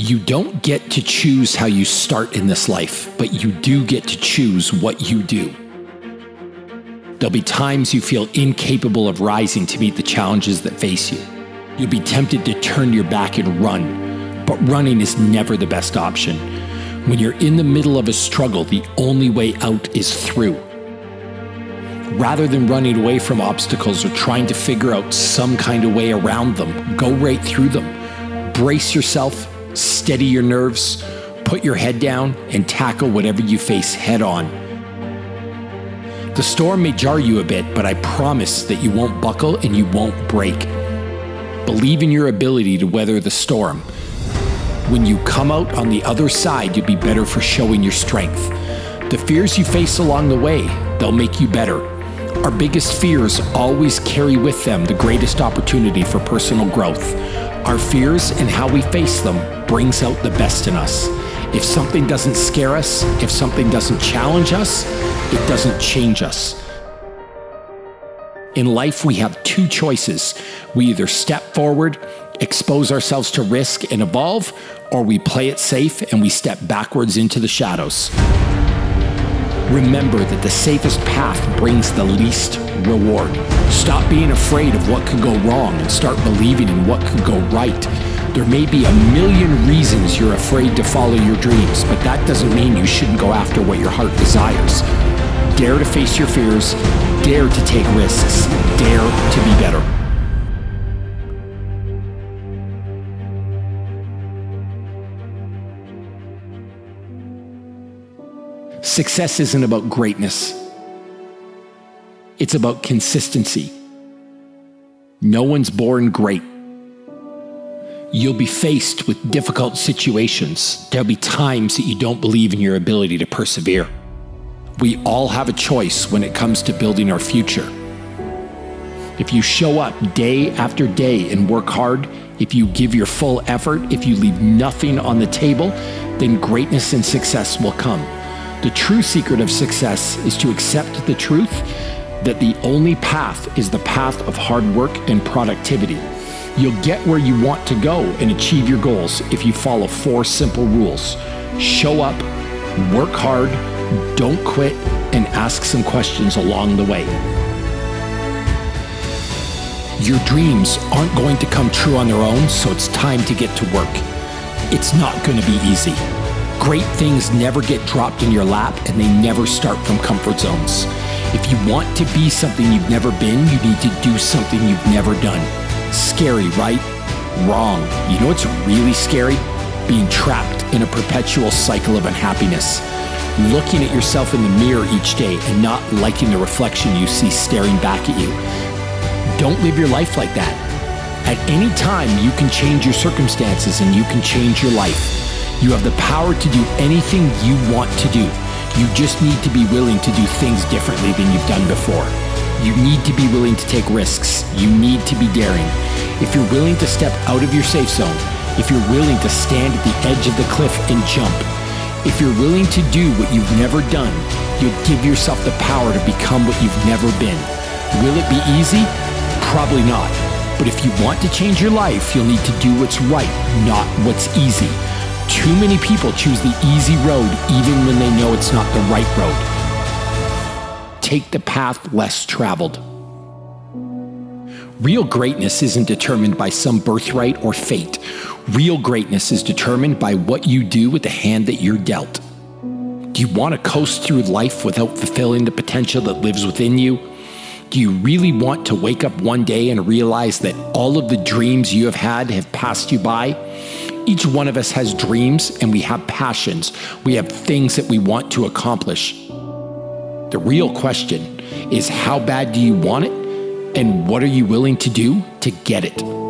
You don't get to choose how you start in this life, but you do get to choose what you do. There'll be times you feel incapable of rising to meet the challenges that face you. You'll be tempted to turn your back and run, but running is never the best option. When you're in the middle of a struggle, the only way out is through. Rather than running away from obstacles or trying to figure out some kind of way around them, go right through them. Brace yourself, steady your nerves, put your head down, and tackle whatever you face head on. The storm may jar you a bit, but I promise that you won't buckle and you won't break. Believe in your ability to weather the storm. When you come out on the other side, you'll be better for showing your strength. The fears you face along the way, they'll make you better. Our biggest fears always carry with them the greatest opportunity for personal growth. Our fears and how we face them brings out the best in us. If something doesn't scare us, if something doesn't challenge us, it doesn't change us. In life, we have two choices. We either step forward, expose ourselves to risk and evolve, or we play it safe and we step backwards into the shadows. Remember that the safest path brings the least reward. Stop being afraid of what could go wrong and start believing in what could go right. There may be a million reasons you're afraid to follow your dreams, but that doesn't mean you shouldn't go after what your heart desires. Dare to face your fears, dare to take risks, dare to be better. Success isn't about greatness. It's about consistency. No one's born great. You'll be faced with difficult situations. There'll be times that you don't believe in your ability to persevere. We all have a choice when it comes to building our future. If you show up day after day and work hard, if you give your full effort, if you leave nothing on the table, then greatness and success will come. The true secret of success is to accept the truth that the only path is the path of hard work and productivity. You'll get where you want to go and achieve your goals if you follow four simple rules show up, work hard, don't quit, and ask some questions along the way. Your dreams aren't going to come true on their own, so it's time to get to work. It's not going to be easy. Great things never get dropped in your lap and they never start from comfort zones. If you want to be something you've never been, you need to do something you've never done. Scary, right? Wrong. You know what's really scary? Being trapped in a perpetual cycle of unhappiness. Looking at yourself in the mirror each day and not liking the reflection you see staring back at you. Don't live your life like that. At any time, you can change your circumstances and you can change your life. You have the power to do anything you want to do. You just need to be willing to do things differently than you've done before. You need to be willing to take risks. You need to be daring. If you're willing to step out of your safe zone, if you're willing to stand at the edge of the cliff and jump, if you're willing to do what you've never done, you'll give yourself the power to become what you've never been. Will it be easy? Probably not. But if you want to change your life, you'll need to do what's right, not what's easy. Too many people choose the easy road even when they know it's not the right road take the path less traveled. Real greatness isn't determined by some birthright or fate. Real greatness is determined by what you do with the hand that you're dealt. Do you want to coast through life without fulfilling the potential that lives within you? Do you really want to wake up one day and realize that all of the dreams you have had have passed you by? Each one of us has dreams and we have passions. We have things that we want to accomplish. The real question is how bad do you want it? And what are you willing to do to get it?